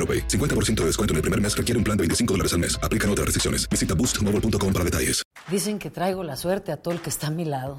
AroPay. 50% de descuento en el primer mes requiere un plan de 25 dólares al mes. Aplican otras restricciones. Visita boostmobile.com para detalles. Dicen que traigo la suerte a todo el que está a mi lado.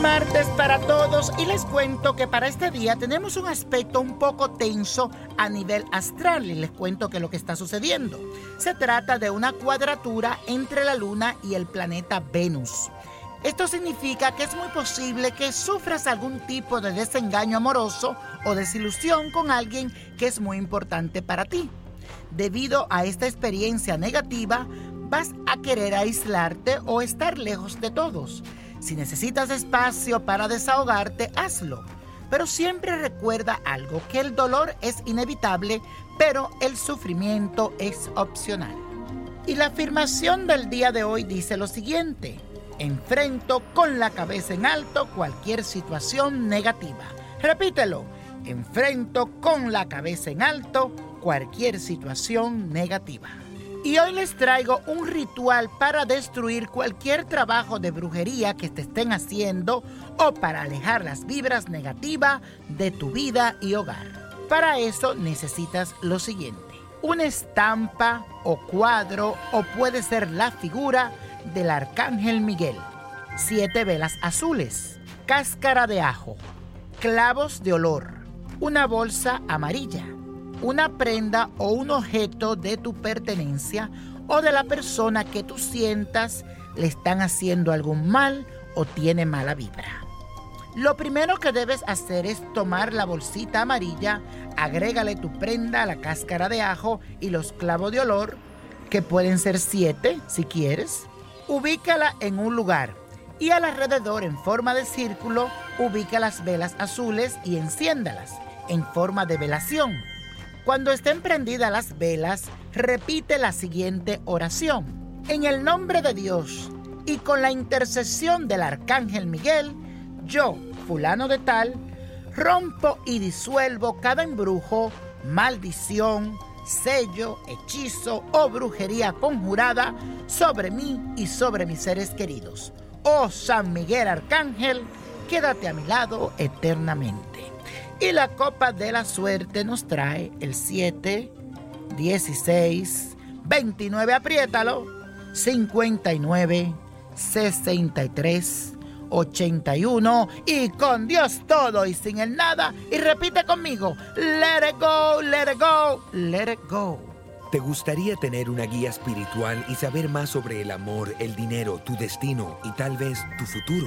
Martes para todos y les cuento que para este día tenemos un aspecto un poco tenso a nivel astral y les cuento que lo que está sucediendo. Se trata de una cuadratura entre la luna y el planeta Venus. Esto significa que es muy posible que sufras algún tipo de desengaño amoroso o desilusión con alguien que es muy importante para ti. Debido a esta experiencia negativa, vas a querer aislarte o estar lejos de todos. Si necesitas espacio para desahogarte, hazlo. Pero siempre recuerda algo, que el dolor es inevitable, pero el sufrimiento es opcional. Y la afirmación del día de hoy dice lo siguiente, enfrento con la cabeza en alto cualquier situación negativa. Repítelo, enfrento con la cabeza en alto cualquier situación negativa. Y hoy les traigo un ritual para destruir cualquier trabajo de brujería que te estén haciendo o para alejar las vibras negativas de tu vida y hogar. Para eso necesitas lo siguiente. Una estampa o cuadro o puede ser la figura del Arcángel Miguel. Siete velas azules. Cáscara de ajo. Clavos de olor. Una bolsa amarilla una prenda o un objeto de tu pertenencia o de la persona que tú sientas le están haciendo algún mal o tiene mala vibra. Lo primero que debes hacer es tomar la bolsita amarilla, agrégale tu prenda a la cáscara de ajo y los clavos de olor, que pueden ser siete si quieres. Ubícala en un lugar y alrededor en forma de círculo ubica las velas azules y enciéndalas en forma de velación. Cuando estén prendidas las velas, repite la siguiente oración. En el nombre de Dios y con la intercesión del Arcángel Miguel, yo, fulano de tal, rompo y disuelvo cada embrujo, maldición, sello, hechizo o brujería conjurada sobre mí y sobre mis seres queridos. Oh San Miguel Arcángel, quédate a mi lado eternamente. Y la copa de la suerte nos trae el 7, 16, 29, apriétalo, 59, 63, 81 y con Dios todo y sin el nada. Y repite conmigo, let it go, let it go, let it go. ¿Te gustaría tener una guía espiritual y saber más sobre el amor, el dinero, tu destino y tal vez tu futuro?